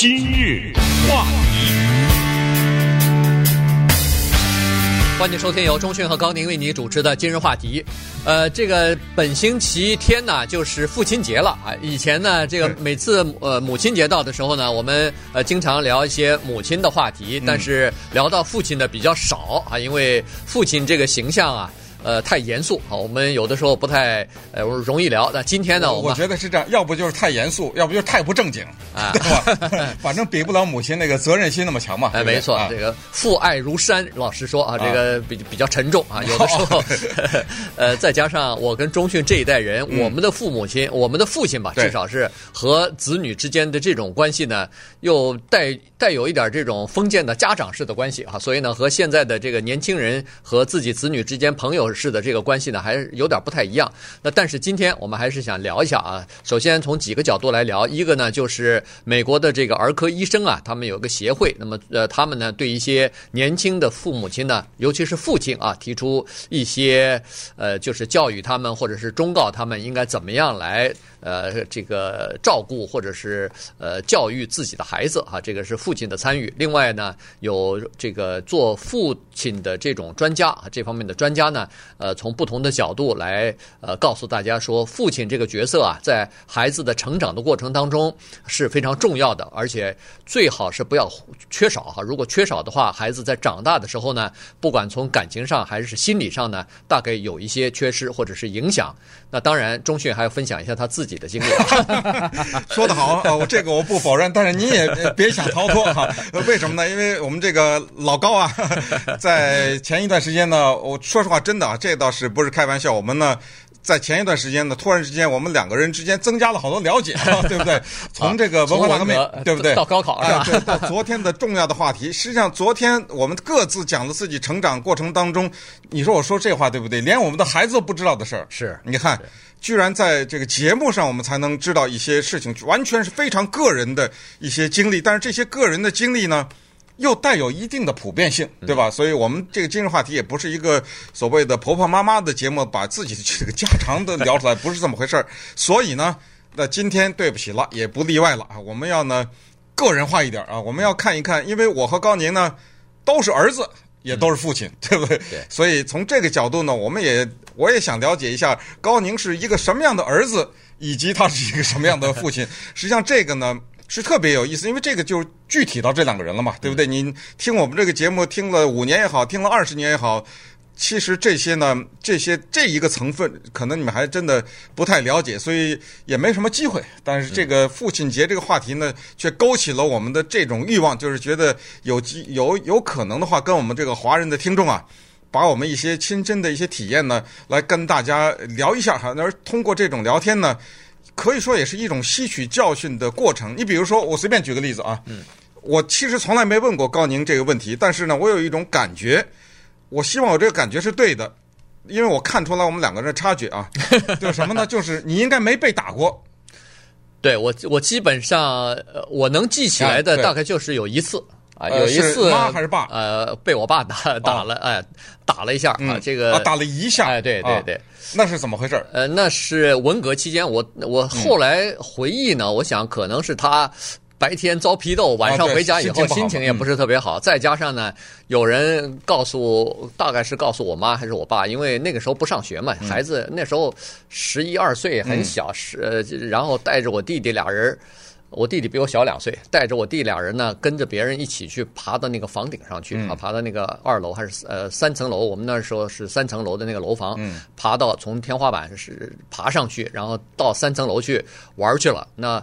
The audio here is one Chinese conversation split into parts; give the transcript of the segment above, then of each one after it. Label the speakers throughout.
Speaker 1: 今日话题，
Speaker 2: 欢迎收听由钟讯和高宁为你主持的今日话题。呃，这个本星期天呢，就是父亲节了啊。以前呢，这个每次呃母亲节到的时候呢，我们呃经常聊一些母亲的话题，但是聊到父亲的比较少啊，因为父亲这个形象啊。呃，太严肃啊，我们有的时候不太呃容易聊。那今天呢，我，
Speaker 3: 我觉得是这样，要不就是太严肃，要不就是太不正经啊，对吧？反正比不了母亲那个责任心那么强嘛。
Speaker 2: 哎，没错，啊、这个父爱如山，老实说啊，这个比比较沉重啊，有的时候，哦、呃，再加上我跟钟迅这一代人，嗯、我们的父母亲，我们的父亲吧，至少是和子女之间的这种关系呢，又带带有一点这种封建的家长式的关系啊，所以呢，和现在的这个年轻人和自己子女之间朋友。是的，这个关系呢还是有点不太一样。那但是今天我们还是想聊一下啊。首先从几个角度来聊，一个呢就是美国的这个儿科医生啊，他们有一个协会。那么呃，他们呢对一些年轻的父母亲呢，尤其是父亲啊，提出一些呃，就是教育他们或者是忠告他们应该怎么样来。呃，这个照顾或者是呃教育自己的孩子啊，这个是父亲的参与。另外呢，有这个做父亲的这种专家啊，这方面的专家呢，呃，从不同的角度来呃告诉大家说，父亲这个角色啊，在孩子的成长的过程当中是非常重要的，而且最好是不要缺少哈。如果缺少的话，孩子在长大的时候呢，不管从感情上还是心理上呢，大概有一些缺失或者是影响。那当然，钟迅还要分享一下他自己。的经历，
Speaker 3: 说得好啊！我这个我不否认，但是你也别想逃脱哈。为什么呢？因为我们这个老高啊，在前一段时间呢，我说实话，真的啊，这倒是不是开玩笑。我们呢，在前一段时间呢，突然之间，我们两个人之间增加了好多了解，对不对？从这个文化大革命，对不对？
Speaker 2: 到高考是吧？
Speaker 3: 对，到昨天的重要的话题。实际上，昨天我们各自讲了自己成长过程当中，你说我说这话对不对？连我们的孩子都不知道的事儿，
Speaker 2: 是
Speaker 3: 你看。居然在这个节目上，我们才能知道一些事情，完全是非常个人的一些经历。但是这些个人的经历呢，又带有一定的普遍性，对吧？所以我们这个今日话题也不是一个所谓的婆婆妈妈的节目，把自己的这个家常的聊出来，不是这么回事儿。所以呢，那今天对不起了，也不例外了啊。我们要呢个人化一点啊，我们要看一看，因为我和高宁呢都是儿子。也都是父亲，对不对？
Speaker 2: 对。
Speaker 3: 所以从这个角度呢，我们也我也想了解一下高宁是一个什么样的儿子，以及他是一个什么样的父亲。实际上，这个呢是特别有意思，因为这个就具体到这两个人了嘛，对不对？您听我们这个节目听了五年也好，听了二十年也好。其实这些呢，这些这一个成分，可能你们还真的不太了解，所以也没什么机会。但是这个父亲节这个话题呢，却勾起了我们的这种欲望，就是觉得有机有有可能的话，跟我们这个华人的听众啊，把我们一些亲身的一些体验呢，来跟大家聊一下哈。而通过这种聊天呢，可以说也是一种吸取教训的过程。你比如说，我随便举个例子啊，嗯，我其实从来没问过高宁这个问题，但是呢，我有一种感觉。我希望我这个感觉是对的，因为我看出来我们两个人的差距啊，就是什么呢？就是你应该没被打过。
Speaker 2: 对，我我基本上我能记起来的大概就是有一次啊，有一次
Speaker 3: 妈还是爸？
Speaker 2: 呃，被我爸打打了，哎，打了一下啊，这个
Speaker 3: 打了一下，
Speaker 2: 哎，对对对，
Speaker 3: 那是怎么回事？
Speaker 2: 呃，那是文革期间，我我后来回忆呢，我想可能是他。白天遭批斗，晚上回家以后心情也不是特别好。再加上呢，有人告诉，大概是告诉我妈还是我爸，因为那个时候不上学嘛，孩子那时候十一二岁很小，是然后带着我弟弟俩人，我弟弟比我小两岁，带着我弟俩人呢，跟着别人一起去爬到那个房顶上去啊，爬到那个二楼还是呃三层楼，我们那时候是三层楼的那个楼房，爬到从天花板是爬上去，然后到三层楼去玩去了。那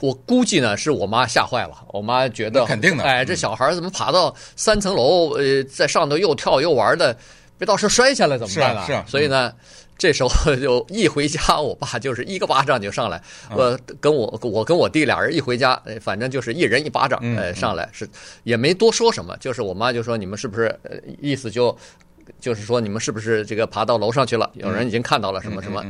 Speaker 2: 我估计呢，是我妈吓坏了。我妈觉得
Speaker 3: 肯定的，
Speaker 2: 哎，这小孩怎么爬到三层楼？呃，在上头又跳又玩的，别到时候摔下来怎么办呢？
Speaker 3: 是啊，
Speaker 2: 所以呢，这时候就一回家，我爸就是一个巴掌就上来。我跟我我跟我弟俩人一回家，反正就是一人一巴掌，哎，上来是也没多说什么，就是我妈就说你们是不是意思就就是说你们是不是这个爬到楼上去了？有人已经看到了什么什么。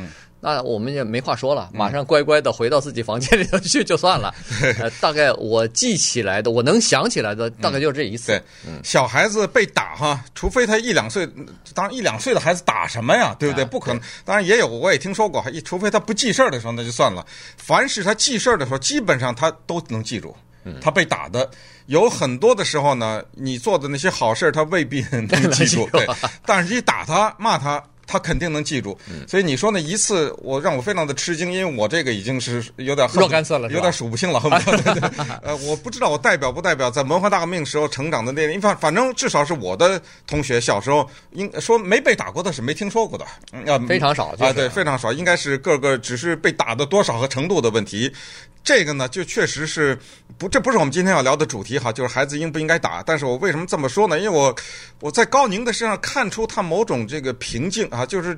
Speaker 2: 那我们也没话说了，马上乖乖的回到自己房间里头去就算了。呃，大概我记起来的，我能想起来的，大概就这一次。
Speaker 3: 对，小孩子被打哈，除非他一两岁，当然一两岁的孩子打什么呀？对不对？不可能。当然也有，我也听说过，除非他不记事儿的时候，那就算了。凡是他记事儿的时候，基本上他都能记住。他被打的有很多的时候呢，你做的那些好事他未必 能记住，对，但是你打他骂他。他肯定能记住，所以你说那一次，我让我非常的吃惊，因为我这个已经是有点
Speaker 2: 若干次了，
Speaker 3: 有点数不清了。对对对，呃，我不知道我代表不代表在文化大革命时候成长的那人，反反正至少是我的同学小时候，应说没被打过的是没听说过的，
Speaker 2: 啊，非常少
Speaker 3: 啊，对，非常少，应该是个个只是被打的多少和程度的问题。这个呢，就确实是不，这不是我们今天要聊的主题哈，就是孩子应不应该打。但是我为什么这么说呢？因为我我在高宁的身上看出他某种这个平静啊，就是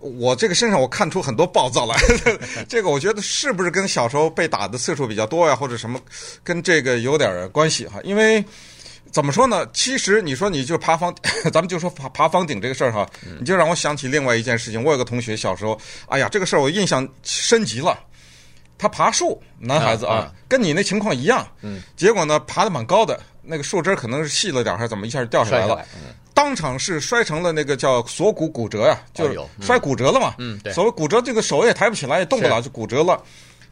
Speaker 3: 我这个身上我看出很多暴躁来。这个我觉得是不是跟小时候被打的次数比较多呀，或者什么跟这个有点关系哈？因为怎么说呢？其实你说你就爬房，咱们就说爬爬房顶这个事儿哈，你就让我想起另外一件事情。我有个同学小时候，哎呀，这个事儿我印象升级了。他爬树，男孩子啊，啊跟你那情况一样。嗯，结果呢，爬的蛮高的，那个树枝可能是细了点，还是怎么，一下就掉下来了。嗯、当场是摔成了那个叫锁骨骨折呀、啊，就是摔骨折了嘛。嗯，对。所谓骨折，这个手也抬不起来，也动不了，就骨折了。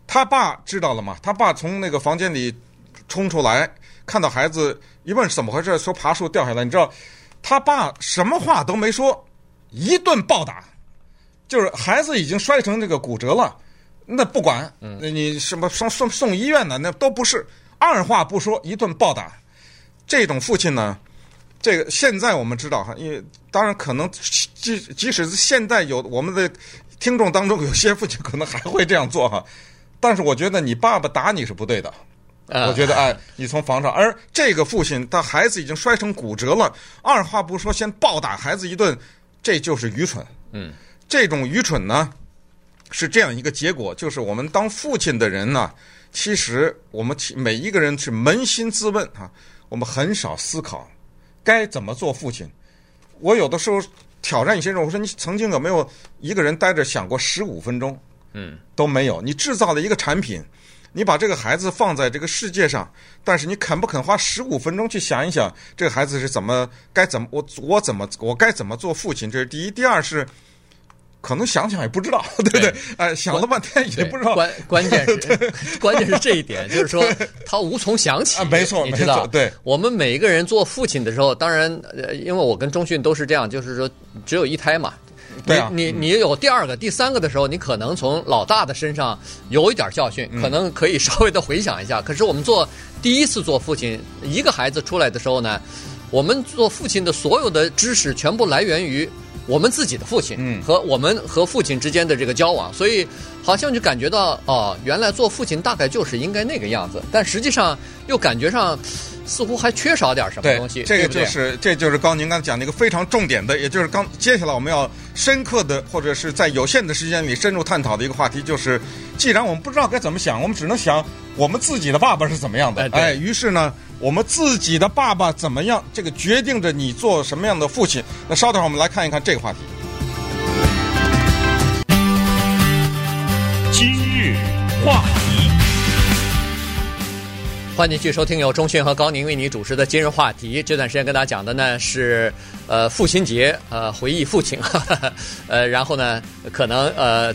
Speaker 3: 他爸知道了嘛？他爸从那个房间里冲出来，看到孩子，一问是怎么回事，说爬树掉下来。你知道，他爸什么话都没说，一顿暴打，就是孩子已经摔成这个骨折了。那不管，那你什么送送送医院的？那都不是，二话不说一顿暴打。这种父亲呢，这个现在我们知道哈，因为当然可能即即使是现在有我们的听众当中有些父亲可能还会这样做哈，但是我觉得你爸爸打你是不对的。我觉得哎，你从房上，而这个父亲他孩子已经摔成骨折了，二话不说先暴打孩子一顿，这就是愚蠢。嗯，这种愚蠢呢。是这样一个结果，就是我们当父亲的人呢，其实我们每一个人是扪心自问啊，我们很少思考该怎么做父亲。我有的时候挑战一些人，我说你曾经有没有一个人待着想过十五分钟？嗯，都没有。你制造了一个产品，你把这个孩子放在这个世界上，但是你肯不肯花十五分钟去想一想，这个孩子是怎么该怎么我我怎么我该怎么做父亲？这是第一，第二是。可能想想也不知道，对不对？哎，想了半天也不知道。
Speaker 2: 关关键是 关键是这一点，就是说他无从想起。
Speaker 3: 没错，
Speaker 2: 你知道，
Speaker 3: 对。
Speaker 2: 我们每一个人做父亲的时候，当然，因为我跟钟迅都是这样，就是说只有一胎嘛。
Speaker 3: 对啊。
Speaker 2: 你你有第二个、第三个的时候，你可能从老大的身上有一点教训，可能可以稍微的回想一下。可是我们做第一次做父亲，一个孩子出来的时候呢，我们做父亲的所有的知识全部来源于。我们自己的父亲和我们和父亲之间的这个交往，所以好像就感觉到哦，原来做父亲大概就是应该那个样子，但实际上又感觉上似乎还缺少点什么东西。
Speaker 3: 这个就是这就是刚您刚讲的一个非常重点的，也就是刚接下来我们要深刻的或者是在有限的时间里深入探讨的一个话题，就是既然我们不知道该怎么想，我们只能想我们自己的爸爸是怎么样的。哎，于是呢。我们自己的爸爸怎么样？这个决定着你做什么样的父亲。那稍等会儿，我们来看一看这个话题。
Speaker 1: 今日话题，
Speaker 2: 欢迎继续收听由中迅和高宁为你主持的今日话题。这段时间跟大家讲的呢是呃父亲节，呃回忆父亲，呵呵呃然后呢可能呃。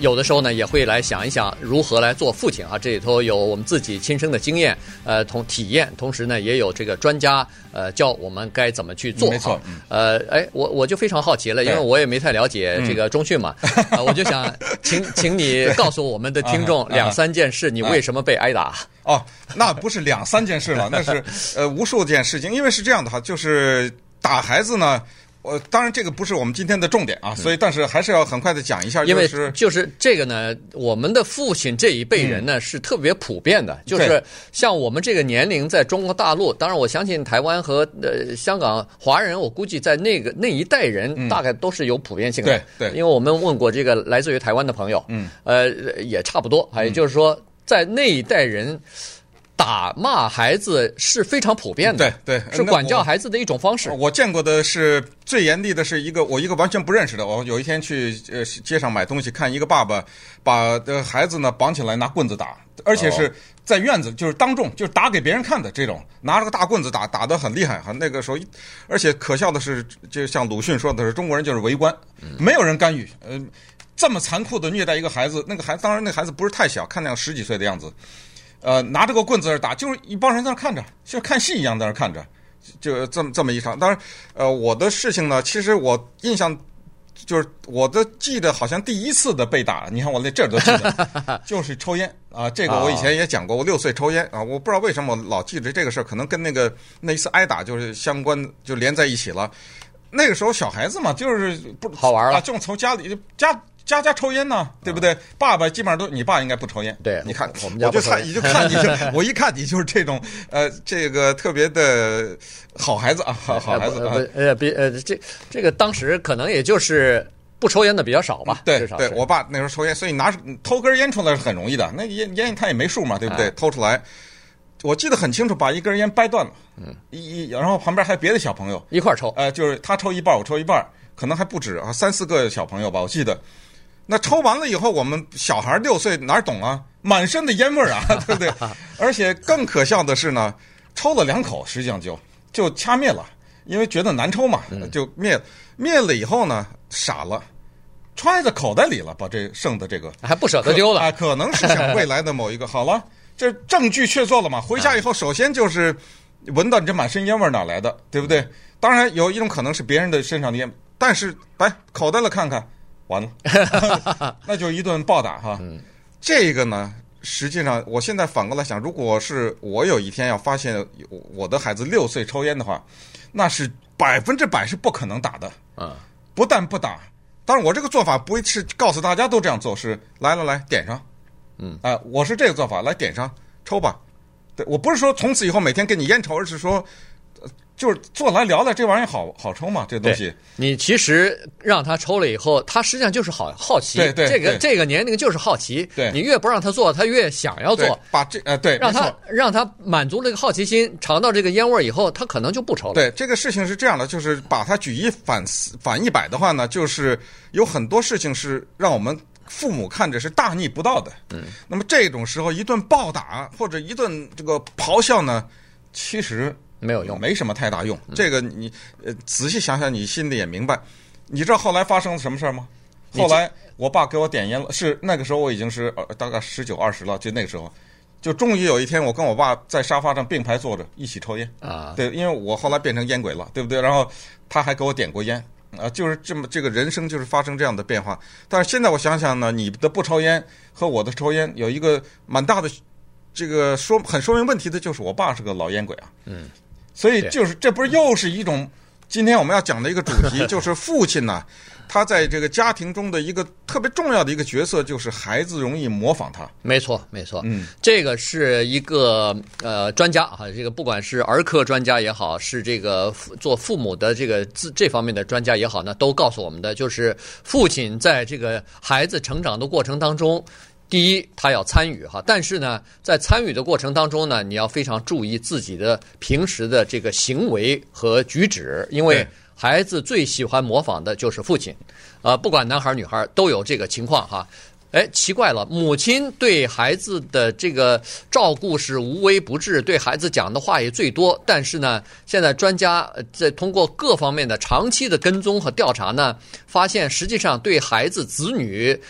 Speaker 2: 有的时候呢，也会来想一想如何来做父亲啊。这里头有我们自己亲身的经验，呃，同体验，同时呢，也有这个专家呃教我们该怎么去做。
Speaker 3: 没错，
Speaker 2: 呃，哎，我我就非常好奇了，因为我也没太了解这个中训嘛，啊，我就想请请你告诉我们的听众 两三件事，你为什么被挨打？
Speaker 3: 哦，那不是两三件事了，那是呃无数件事情，因为是这样的哈，就是打孩子呢。我当然这个不是我们今天的重点啊，所以但是还是要很快的讲一下，
Speaker 2: 因为就是这个呢，我们的父亲这一辈人呢是特别普遍的，就是像我们这个年龄在中国大陆，当然我相信台湾和呃香港华人，我估计在那个那一代人大概都是有普遍性的，
Speaker 3: 对对，
Speaker 2: 因为我们问过这个来自于台湾的朋友，嗯，呃也差不多，还有就是说在那一代人。打骂孩子是非常普遍的，
Speaker 3: 对对，
Speaker 2: 是管教孩子的一种方式。
Speaker 3: 我，我见过的是最严厉的，是一个我一个完全不认识的。我有一天去呃街上买东西，看一个爸爸把呃孩子呢绑起来拿棍子打，而且是在院子，就是当众，就是打给别人看的这种，拿着个大棍子打，打得很厉害哈。那个时候，而且可笑的是，就像鲁迅说的是，中国人就是围观，没有人干预。呃，这么残酷的虐待一个孩子，那个孩子当然那个孩子不是太小，看那样十几岁的样子。呃，拿着个棍子在那打，就是一帮人在那看着，像看戏一样在那看着，就这么这么一场。当然，呃，我的事情呢，其实我印象就是我的记得好像第一次的被打，你看我那这儿都记得，就是抽烟啊。这个我以前也讲过，我六岁抽烟啊，我不知道为什么我老记着这个事儿，可能跟那个那一次挨打就是相关，就连在一起了。那个时候小孩子嘛，就是不
Speaker 2: 好玩了，
Speaker 3: 啊，就从家里家。家家抽烟呢，对不对？爸爸基本上都，你爸应该不抽烟。
Speaker 2: 对，
Speaker 3: 你看，
Speaker 2: 我们家
Speaker 3: 我就看，你就看你就，我一看你就是这种，呃，这个特别的好孩子啊，好好孩子啊。
Speaker 2: 呃，别呃，这这个当时可能也就是不抽烟的比较少吧。
Speaker 3: 对，对我爸那时候抽烟，所以拿偷根烟出来是很容易的。那烟烟他也没数嘛，对不对？偷出来，我记得很清楚，把一根烟掰断了，嗯，一然后旁边还有别的小朋友
Speaker 2: 一块抽，
Speaker 3: 呃，就是他抽一半，我抽一半，可能还不止啊，三四个小朋友吧，我记得。那抽完了以后，我们小孩六岁哪懂啊？满身的烟味儿啊，对不对？而且更可笑的是呢，抽了两口，实际上就就掐灭了，因为觉得难抽嘛，就灭了。灭了以后呢，傻了，揣在口袋里了，把这剩的这个
Speaker 2: 还不舍得丢了
Speaker 3: 啊，可能是想未来的某一个。好了，这证据确凿了嘛？回家以后，首先就是闻到你这满身烟味儿哪来的，对不对？当然有一种可能是别人的身上的烟，但是来口袋了看看。完了，那就一顿暴打哈。嗯、这个呢，实际上我现在反过来想，如果是我有一天要发现我的孩子六岁抽烟的话，那是百分之百是不可能打的。嗯，不但不打，当然我这个做法不是告诉大家都这样做，是来来来点上。嗯，啊、呃，我是这个做法，来点上抽吧。对，我不是说从此以后每天给你烟抽，而是说。就是坐来聊聊这玩意儿好好抽嘛，这东西。
Speaker 2: 你其实让他抽了以后，他实际上就是好好奇。
Speaker 3: 对对，
Speaker 2: 这个这个年龄就是好奇。
Speaker 3: 对，
Speaker 2: 你越不让他做，他越想要做。
Speaker 3: 把这呃对，
Speaker 2: 让他让他满足了这个好奇心，尝到这个烟味儿以后，他可能就不抽了。
Speaker 3: 对，这个事情是这样的，就是把他举一反反一百的话呢，就是有很多事情是让我们父母看着是大逆不道的。嗯。那么这种时候，一顿暴打或者一顿这个咆哮呢，其实。
Speaker 2: 没有用，
Speaker 3: 没什么太大用。这个你呃仔细想想，你心里也明白。你知道后来发生了什么事儿吗？后来我爸给我点烟了，是那个时候我已经是大概十九二十了，就那个时候，就终于有一天我跟我爸在沙发上并排坐着一起抽烟啊。对，因为我后来变成烟鬼了，对不对？然后他还给我点过烟啊，就是这么这个人生就是发生这样的变化。但是现在我想想呢，你的不抽烟和我的抽烟有一个蛮大的这个说很说明问题的就是我爸是个老烟鬼啊。嗯。所以就是，这不是又是一种今天我们要讲的一个主题，就是父亲呢，他在这个家庭中的一个特别重要的一个角色，就是孩子容易模仿他。
Speaker 2: 没错，没错，嗯，这个是一个呃专家哈，这个不管是儿科专家也好，是这个做父母的这个这这方面的专家也好呢，都告诉我们的，就是父亲在这个孩子成长的过程当中。第一，他要参与哈，但是呢，在参与的过程当中呢，你要非常注意自己的平时的这个行为和举止，因为孩子最喜欢模仿的就是父亲，啊，不管男孩女孩都有这个情况哈。哎，奇怪了，母亲对孩子的这个照顾是无微不至，对孩子讲的话也最多，但是呢，现在专家在通过各方面的长期的跟踪和调查呢，发现实际上对孩子子女。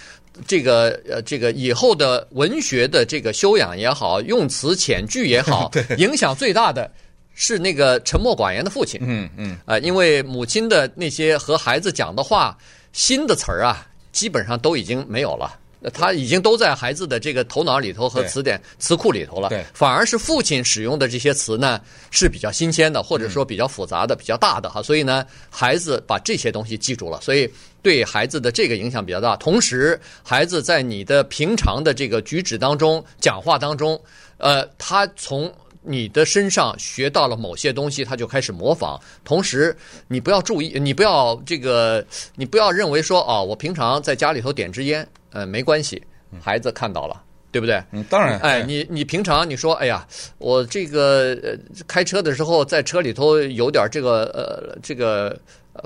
Speaker 2: 这个呃，这个以后的文学的这个修养也好，用词遣句也好，
Speaker 3: 对
Speaker 2: 影响最大的是那个沉默寡言的父亲。
Speaker 3: 嗯嗯，
Speaker 2: 啊、呃，因为母亲的那些和孩子讲的话，新的词儿啊，基本上都已经没有了。他已经都在孩子的这个头脑里头和词典词库里头了，
Speaker 3: 对，
Speaker 2: 反而是父亲使用的这些词呢是比较新鲜的，或者说比较复杂的、比较大的哈，所以呢，孩子把这些东西记住了，所以对孩子的这个影响比较大。同时，孩子在你的平常的这个举止当中、讲话当中，呃，他从。你的身上学到了某些东西，他就开始模仿。同时，你不要注意，你不要这个，你不要认为说哦，我平常在家里头点支烟，呃，没关系，孩子看到了，对不对？
Speaker 3: 嗯，当然。
Speaker 2: 哎，你你平常你说，哎呀，我这个呃开车的时候在车里头有点这个呃这个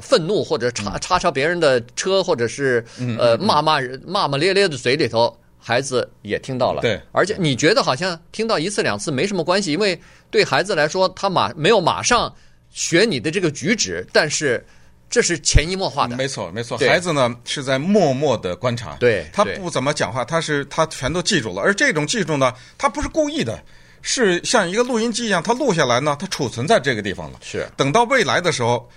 Speaker 2: 愤怒，或者插插插别人的车，或者是呃骂骂骂骂咧咧的嘴里头。孩子也听到了，
Speaker 3: 对，
Speaker 2: 而且你觉得好像听到一次两次没什么关系，因为对孩子来说，他马没有马上学你的这个举止，但是这是潜移默化的。
Speaker 3: 没错，没
Speaker 2: 错。
Speaker 3: 孩子呢是在默默的观察，
Speaker 2: 对对
Speaker 3: 他不怎么讲话，他是他全都记住了。而这种记住呢，他不是故意的，是像一个录音机一样，他录下来呢，他储存在这个地方了。
Speaker 2: 是
Speaker 3: 等到未来的时候。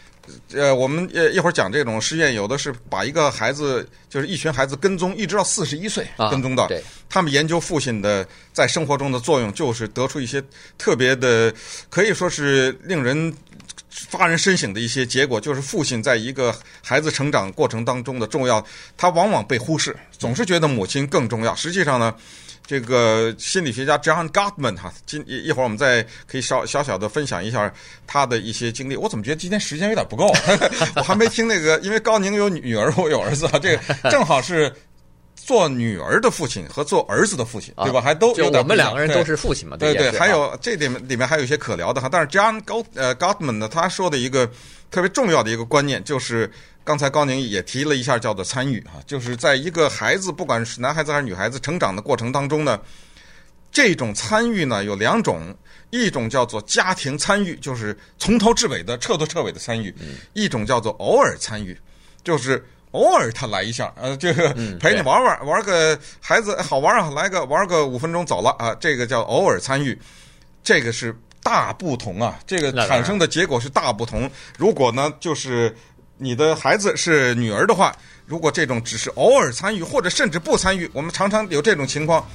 Speaker 3: 呃，我们呃一会儿讲这种实验，有的是把一个孩子，就是一群孩子跟踪，一直到四十一岁，
Speaker 2: 啊
Speaker 3: 跟踪到。
Speaker 2: 对
Speaker 3: 他们研究父亲的在生活中的作用，就是得出一些特别的，可以说是令人发人深省的一些结果，就是父亲在一个孩子成长过程当中的重要，他往往被忽视，总是觉得母亲更重要。实际上呢。这个心理学家 John Gottman 哈，今一一会儿我们再可以小小小的分享一下他的一些经历。我怎么觉得今天时间有点不够？我还没听那个，因为高宁有女儿，我有儿子啊，这个 正好是做女儿的父亲和做儿子的父亲，对吧？还都有点
Speaker 2: 就我们两个人都是父亲嘛，
Speaker 3: 对对，
Speaker 2: 对。
Speaker 3: 还有这里面里面还有一些可聊的哈。但是 John Got 呃 Gottman 呢，他说的一个特别重要的一个观念就是。刚才高宁也提了一下，叫做参与啊，就是在一个孩子，不管是男孩子还是女孩子成长的过程当中呢，这种参与呢有两种，一种叫做家庭参与，就是从头至尾的彻头彻尾的参与；一种叫做偶尔参与，就是偶尔他来一下，呃，这个 陪你玩玩，玩个孩子好玩啊，来个玩个五分钟走了啊，这个叫偶尔参与，这个是大不同啊，这个产生的结果是大不同。如果呢，就是。你的孩子是女儿的话，如果这种只是偶尔参与或者甚至不参与，我们常常有这种情况：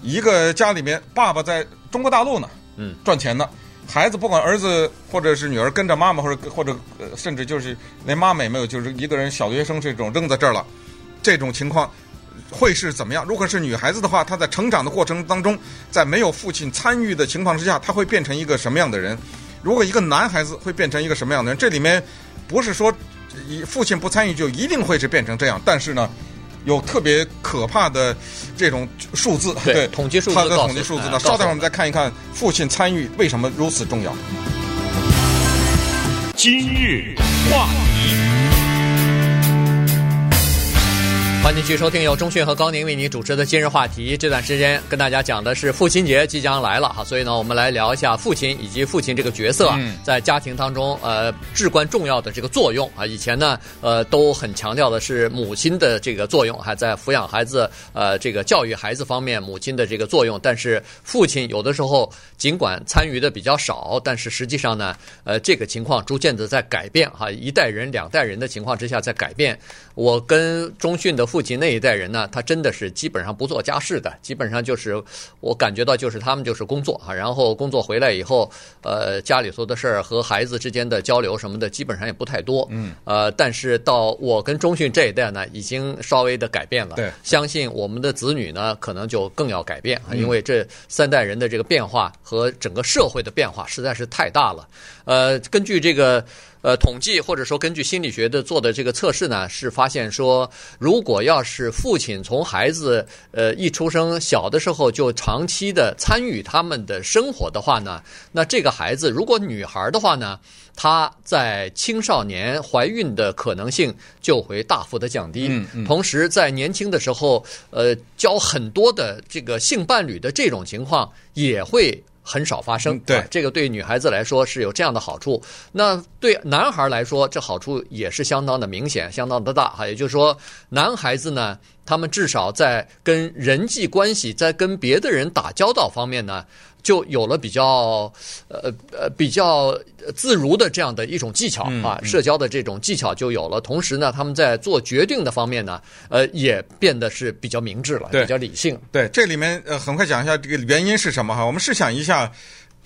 Speaker 3: 一个家里面，爸爸在中国大陆呢，嗯，赚钱呢，孩子不管儿子或者是女儿跟着妈妈，或者或者甚至就是连妈妈也没有，就是一个人小学生这种扔在这儿了，这种情况会是怎么样？如果是女孩子的话，她在成长的过程当中，在没有父亲参与的情况之下，她会变成一个什么样的人？如果一个男孩子会变成一个什么样的人？这里面不是说。一父亲不参与就一定会是变成这样，但是呢，有特别可怕的这种数字，
Speaker 2: 对，对统计数字，
Speaker 3: 他的统计数字呢，稍等会儿我们再看一看父亲参与为什么如此重要。
Speaker 1: 今日话
Speaker 2: 欢迎继续收听由中讯和高宁为您主持的今日话题。这段时间跟大家讲的是父亲节即将来了哈，所以呢，我们来聊一下父亲以及父亲这个角色在家庭当中呃至关重要的这个作用啊。以前呢呃都很强调的是母亲的这个作用，还在抚养孩子呃这个教育孩子方面母亲的这个作用，但是父亲有的时候尽管参与的比较少，但是实际上呢呃这个情况逐渐的在改变哈，一代人两代人的情况之下在改变。我跟中讯的父亲那一代人呢，他真的是基本上不做家事的，基本上就是我感觉到就是他们就是工作啊，然后工作回来以后，呃，家里头的事儿和孩子之间的交流什么的，基本上也不太多。嗯，呃，但是到我跟中训这一代呢，已经稍微的改变了。
Speaker 3: 对，
Speaker 2: 相信我们的子女呢，可能就更要改变啊，因为这三代人的这个变化和整个社会的变化实在是太大了。呃，根据这个。呃，统计或者说根据心理学的做的这个测试呢，是发现说，如果要是父亲从孩子呃一出生小的时候就长期的参与他们的生活的话呢，那这个孩子如果女孩的话呢，她在青少年怀孕的可能性就会大幅的降低。嗯嗯。同时，在年轻的时候，呃，交很多的这个性伴侣的这种情况也会。很少发生，
Speaker 3: 对、
Speaker 2: 啊、这个对女孩子来说是有这样的好处。那对男孩来说，这好处也是相当的明显，相当的大哈。也就是说，男孩子呢，他们至少在跟人际关系，在跟别的人打交道方面呢。就有了比较，呃呃比较自如的这样的一种技巧啊，社交的这种技巧就有了。同时呢，他们在做决定的方面呢，呃，也变得是比较明智了，比较理性。
Speaker 3: 对，这里面呃，很快讲一下这个原因是什么哈。我们试想一下，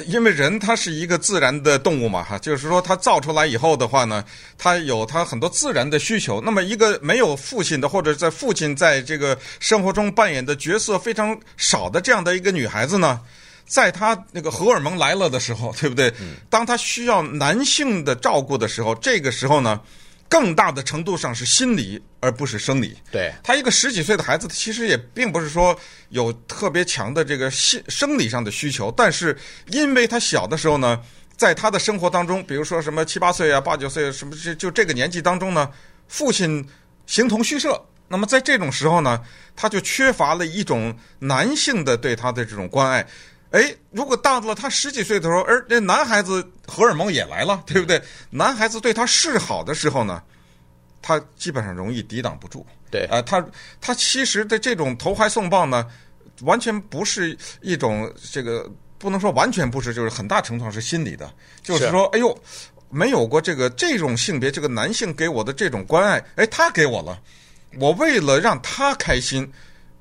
Speaker 3: 因为人他是一个自然的动物嘛哈，就是说他造出来以后的话呢，他有他很多自然的需求。那么一个没有父亲的，或者在父亲在这个生活中扮演的角色非常少的这样的一个女孩子呢，在她那个荷尔蒙来了的时候，对不对？当她需要男性的照顾的时候，这个时候呢，更大的程度上是心理而不是生理。
Speaker 2: 对，
Speaker 3: 他一个十几岁的孩子，其实也并不是说有特别强的这个心生理上的需求，但是因为他小的时候呢，在他的生活当中，比如说什么七八岁啊、八九岁什么这就这个年纪当中呢，父亲形同虚设。那么在这种时候呢，他就缺乏了一种男性的对他的这种关爱。哎，如果到了他十几岁的时候，而那男孩子荷尔蒙也来了，对不对？男孩子对他示好的时候呢，他基本上容易抵挡不住。
Speaker 2: 对，
Speaker 3: 啊、呃，他他其实的这种投怀送抱呢，完全不是一种这个不能说完全不是，就是很大程度上是心理的，就是说，是哎呦，没有过这个这种性别这个男性给我的这种关爱，哎，他给我了，我为了让他开心，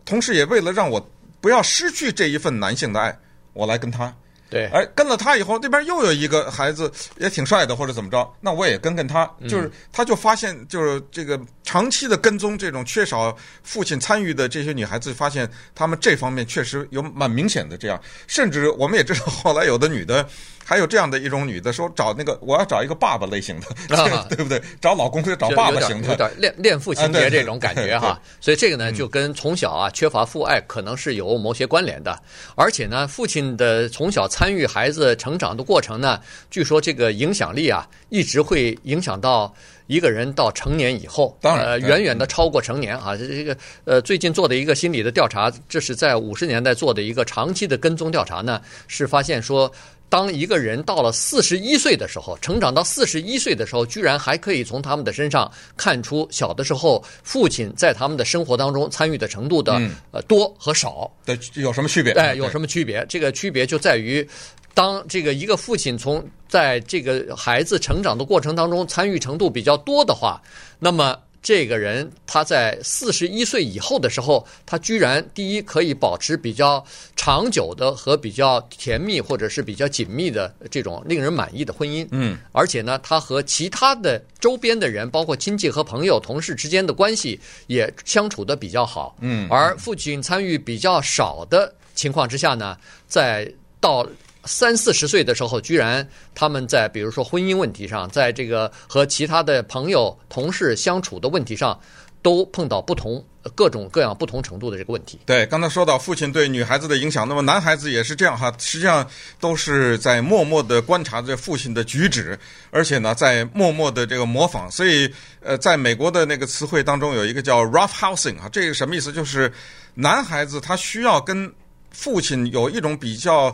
Speaker 3: 同时也为了让我不要失去这一份男性的爱，我来跟他。
Speaker 2: 对，
Speaker 3: 哎，跟了他以后，那边又有一个孩子也挺帅的，或者怎么着，那我也跟跟他，就是他就发现，就是这个长期的跟踪这种缺少父亲参与的这些女孩子，发现她们这方面确实有蛮明显的这样，甚至我们也知道，后来有的女的。还有这样的一种女的说，找那个我要找一个爸爸类型的，啊、对不对？找老公是找爸爸型的，
Speaker 2: 有点恋恋父情节这种感觉哈。所以这个呢，就跟从小啊缺乏父爱可能是有某些关联的。而且呢，父亲的从小参与孩子成长的过程呢，据说这个影响力啊，一直会影响到一个人到成年以后，
Speaker 3: 当然
Speaker 2: 呃，远远的超过成年啊。这这个呃，最近做的一个心理的调查，这是在五十年代做的一个长期的跟踪调查呢，是发现说。当一个人到了四十一岁的时候，成长到四十一岁的时候，居然还可以从他们的身上看出小的时候父亲在他们的生活当中参与的程度的呃多和少
Speaker 3: 的有什么区别？
Speaker 2: 哎，有什么区别？这个区别就在于，当这个一个父亲从在这个孩子成长的过程当中参与程度比较多的话，那么。这个人他在四十一岁以后的时候，他居然第一可以保持比较长久的和比较甜蜜或者是比较紧密的这种令人满意的婚姻。
Speaker 3: 嗯，
Speaker 2: 而且呢，他和其他的周边的人，包括亲戚和朋友、同事之间的关系也相处的比较好。
Speaker 3: 嗯，
Speaker 2: 而父亲参与比较少的情况之下呢，在到。三四十岁的时候，居然他们在比如说婚姻问题上，在这个和其他的朋友、同事相处的问题上，都碰到不同各种各样不同程度的这个问题。
Speaker 3: 对，刚才说到父亲对女孩子的影响，那么男孩子也是这样哈，实际上都是在默默的观察着父亲的举止，而且呢，在默默的这个模仿。所以，呃，在美国的那个词汇当中有一个叫 rough housing 啊，这个什么意思？就是男孩子他需要跟父亲有一种比较。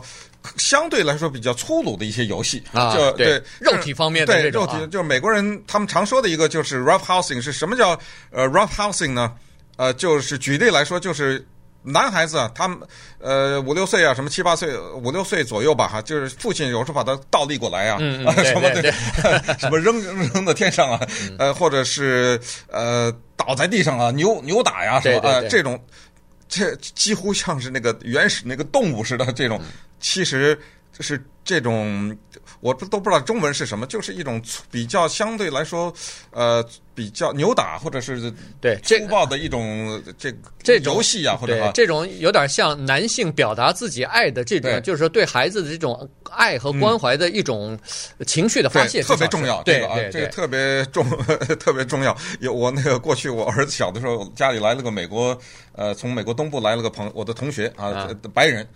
Speaker 3: 相对来说比较粗鲁的一些游戏
Speaker 2: 啊，
Speaker 3: 就
Speaker 2: 对，对肉体方面的
Speaker 3: 对肉体，就是美国人他们常说的一个就是 rough housing 是什么叫呃 rough housing 呢？呃，就是举例来说，就是男孩子啊，他们呃五六岁啊，什么七八岁五六岁左右吧，哈，就是父亲有时候把他倒立过来啊，
Speaker 2: 嗯嗯对
Speaker 3: 什么
Speaker 2: 对对
Speaker 3: 什么扔扔到天上啊，呃，或者是呃倒在地上啊，扭扭打呀，什么啊、呃、这种。这几乎像是那个原始那个动物似的这种，其实就是这种，我都不知道中文是什么，就是一种比较相对来说，呃，比较扭打或者是
Speaker 2: 对
Speaker 3: 粗暴的一种这
Speaker 2: 这
Speaker 3: 游戏啊，或者
Speaker 2: 这种有点像男性表达自己爱的这种，就是说对孩子的这种爱和关怀的一种情绪的发泄，
Speaker 3: 特别重要。
Speaker 2: 对
Speaker 3: 这个啊，这个特别重，特别重要。有我那个过去，我儿子小的时候，家里来了个美国。呃，从美国东部来了个朋，我的同学啊，啊白人，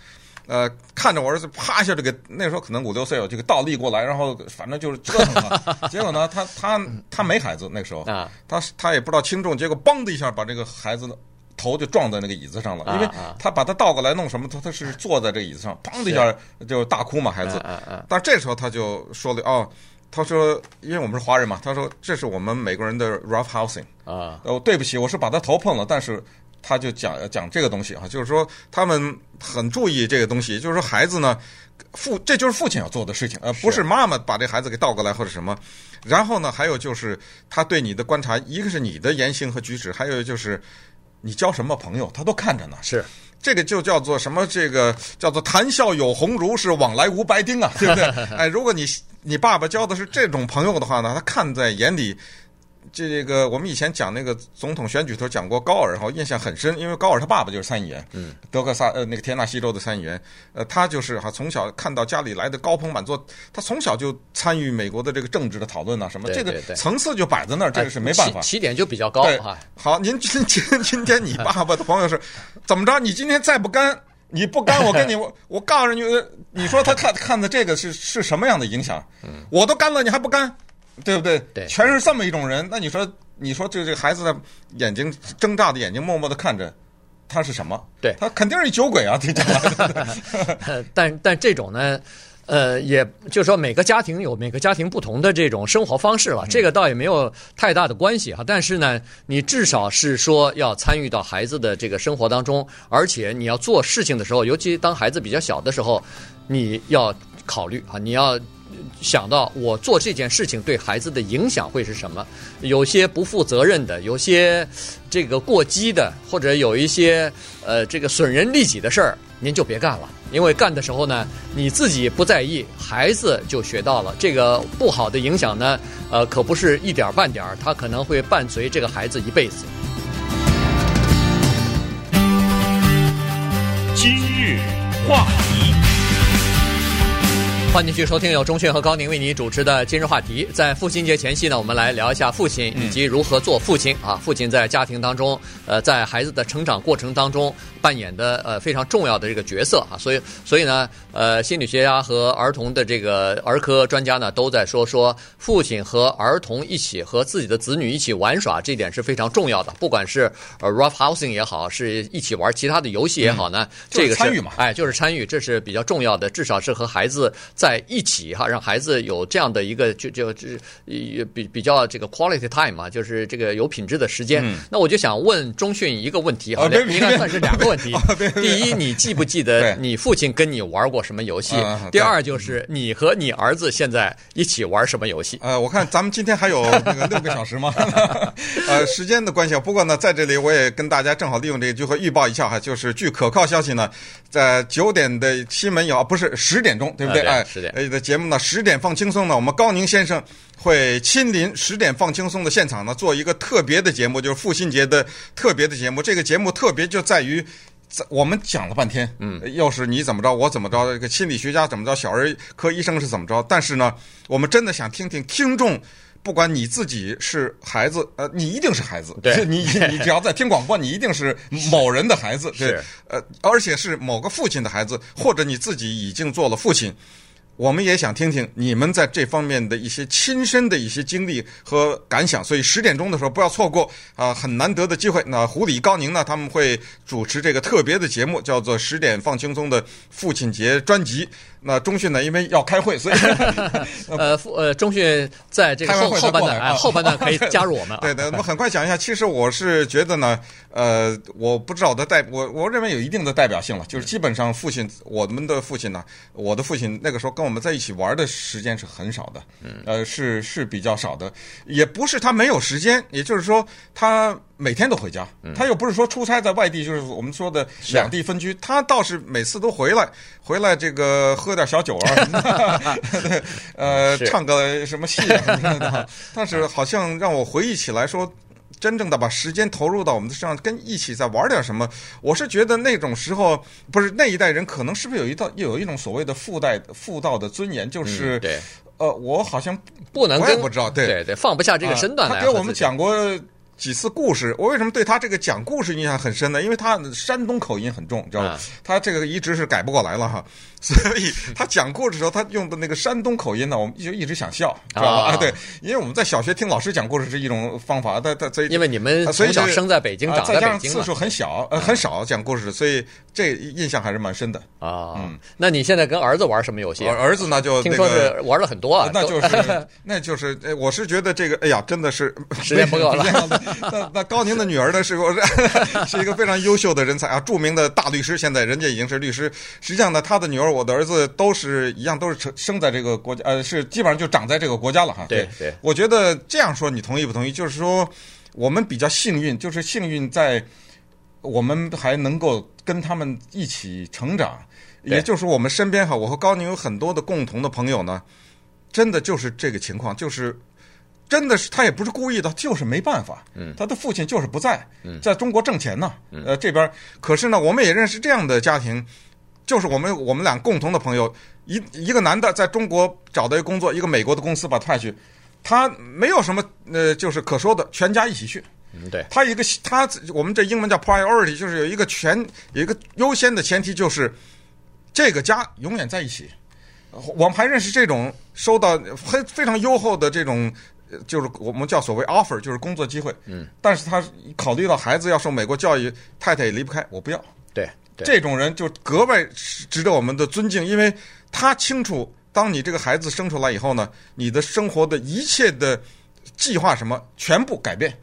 Speaker 3: 呃，看着我儿子啪一下就给那时候可能五六岁，就给倒立过来，然后反正就是折腾他。结果呢，他他他没孩子那时候，啊，他他也不知道轻重，结果嘣的一下把这个孩子的头就撞在那个椅子上了，因为他把他倒过来弄什么，他他是坐在这个椅子上，嘣的一下就大哭嘛，孩子。但这时候他就说了哦，他说因为我们是华人嘛，他说这是我们美国人的 rough housing
Speaker 2: 啊，
Speaker 3: 哦，对不起，我是把他头碰了，但是。他就讲讲这个东西啊，就是说他们很注意这个东西，就是说孩子呢，父这就是父亲要做的事情，呃，不是妈妈把这孩子给倒过来或者什么。然后呢，还有就是他对你的观察，一个是你的言行和举止，还有就是你交什么朋友，他都看着呢。
Speaker 2: 是
Speaker 3: 这个就叫做什么？这个叫做谈笑有鸿儒，是往来无白丁啊，对不对？哎，如果你你爸爸交的是这种朋友的话呢，他看在眼里。这个我们以前讲那个总统选举时候讲过高尔然后，印象很深，因为高尔他爸爸就是参议员，嗯，德克萨呃那个田纳西州的参议员，呃，他就是哈从小看到家里来的高朋满座，他从小就参与美国的这个政治的讨论啊什么，这个层次就摆在那儿，这个是没办法，
Speaker 2: 起点就比较高哈。
Speaker 3: 好，您 今今今天你爸爸的朋友是怎么着？你今天再不干，你不干，我跟你我 我告诉你，你说他看看的这个是是什么样的影响？嗯，我都干了，你还不干？对不对？
Speaker 2: 对，
Speaker 3: 全是这么一种人。那你说，你说这这孩子的眼睛睁大的眼睛，默默的看着，他是什么？
Speaker 2: 对，
Speaker 3: 他肯定是酒鬼啊！这讲。
Speaker 2: 但但这种呢，呃，也就是说，每个家庭有每个家庭不同的这种生活方式了，这个倒也没有太大的关系哈。但是呢，你至少是说要参与到孩子的这个生活当中，而且你要做事情的时候，尤其当孩子比较小的时候，你要考虑啊，你要。想到我做这件事情对孩子的影响会是什么？有些不负责任的，有些这个过激的，或者有一些呃这个损人利己的事儿，您就别干了。因为干的时候呢，你自己不在意，孩子就学到了这个不好的影响呢，呃，可不是一点半点儿，他可能会伴随这个孩子一辈子。
Speaker 1: 今日话。
Speaker 2: 欢迎继续收听由钟迅和高宁为你主持的今日话题。在父亲节前夕呢，我们来聊一下父亲以及如何做父亲啊。父亲在家庭当中，呃，在孩子的成长过程当中扮演的呃非常重要的这个角色啊。所以，所以呢，呃，心理学家和儿童的这个儿科专家呢，都在说说父亲和儿童一起和自己的子女一起玩耍，这点是非常重要的。不管是呃 rough housing 也好，是一起玩其他的游戏也好呢，这个是
Speaker 3: 参与嘛，
Speaker 2: 哎，就是参与，这是比较重要的，至少是和孩子。在一起哈，让孩子有这样的一个就就就比比较这个 quality time 嘛，就是这个有品质的时间。嗯、那我就想问钟迅一个问题哈，应该算是两个问题。第一，你记不记得你父亲跟你玩过什么游戏？第二，就是你和你儿子现在一起玩什么游戏？
Speaker 3: 呃，我看咱们今天还有那个六个小时吗？呃，时间的关系。不过呢，在这里我也跟大家正好利用这个机会预报一下哈，就是据可靠消息呢，在九点的新闻有，不是十点钟，对不对？哎。
Speaker 2: 十点，
Speaker 3: 哎，的节目呢，十点放轻松呢，我们高宁先生会亲临十点放轻松的现场呢，做一个特别的节目，就是父亲节的特别的节目。这个节目特别就在于，我们讲了半天，嗯，又是你怎么着，我怎么着，这个心理学家怎么着，小儿科医生是怎么着，但是呢，我们真的想听听听众，不管你自己是孩子，呃，你一定是孩子，
Speaker 2: 对，
Speaker 3: 你 你只要在听广播，你一定是某人的孩子，
Speaker 2: 是，
Speaker 3: 对，呃，而且是某个父亲的孩子，或者你自己已经做了父亲。我们也想听听你们在这方面的一些亲身的一些经历和感想，所以十点钟的时候不要错过啊、呃，很难得的机会。那胡里高宁呢，他们会主持这个特别的节目，叫做《十点放轻松》的父亲节专辑。那中迅呢，因为要开会，所以
Speaker 2: 呃，呃，中迅在这个后后半段，啊，后半段可以 加入我们。
Speaker 3: 对的，我们很快讲一下。其实我是觉得呢，呃，我不知道我的代，我我认为有一定的代表性了。就是基本上父亲，我们的父亲呢，我的父亲那个时候跟我们在一起玩的时间是很少的，呃，是是比较少的，也不是他没有时间，也就是说他。每天都回家，他又不是说出差在外地，就是我们说的两地分居。他倒是每次都回来，回来这个喝点小酒啊，呃，唱个什么戏啊什么的。但是好像让我回忆起来说，真正的把时间投入到我们的身上，跟一起在玩点什么，我是觉得那种时候不是那一代人，可能是不是有一道又有一种所谓的妇代妇道的尊严，就是呃，我好像
Speaker 2: 不能，
Speaker 3: 我也不知道，对
Speaker 2: 对对，放不下这个身段来。
Speaker 3: 他给我们讲过。几次故事，我为什么对他这个讲故事印象很深呢？因为他山东口音很重，你知道吧？他这个一直是改不过来了哈。所以他讲故事的时候，他用的那个山东口音呢，我们就一直想笑，知道吧？啊，对，因为我们在小学听老师讲故事是一种方法，他他所以
Speaker 2: 因为你们从小生在北京，长在北京，
Speaker 3: 次数很小，呃，很少讲故事，所以这印象还是蛮深的
Speaker 2: 啊。嗯，那你现在跟儿子玩什么游戏？
Speaker 3: 儿子呢就
Speaker 2: 听说是玩了很多啊，
Speaker 3: 那就是 那就是，我是觉得这个，哎呀，真的是
Speaker 2: 时间不够了。
Speaker 3: 那那高宁的女儿呢，是我 是一个非常优秀的人才啊，著名的大律师，现在人家已经是律师。实际上呢，他的女儿，我的儿子都。是一样，都是生生在这个国家，呃，是基本上就长在这个国家了哈。
Speaker 2: 对对，
Speaker 3: 我觉得这样说你同意不同意？就是说我们比较幸运，就是幸运在我们还能够跟他们一起成长，也就是我们身边哈，我和高宁有很多的共同的朋友呢，真的就是这个情况，就是真的是他也不是故意的，就是没办法。嗯，他的父亲就是不在，在中国挣钱呢。呃，这边可是呢，我们也认识这样的家庭。就是我们我们俩共同的朋友，一一个男的在中国找到一个工作，一个美国的公司把他派去，他没有什么呃，就是可说的，全家一起去。
Speaker 2: 嗯，对。他
Speaker 3: 一个他我们这英文叫 priority，就是有一个全有一个优先的前提，就是这个家永远在一起。我们还认识这种收到非非常优厚的这种，就是我们叫所谓 offer，就是工作机会。嗯。但是他考虑到孩子要受美国教育，太太也离不开，我不要。
Speaker 2: 对。
Speaker 3: 这种人就格外值得我们的尊敬，因为他清楚当你这个孩子生出来以后呢，你的生活的一切的计划什么全部改变。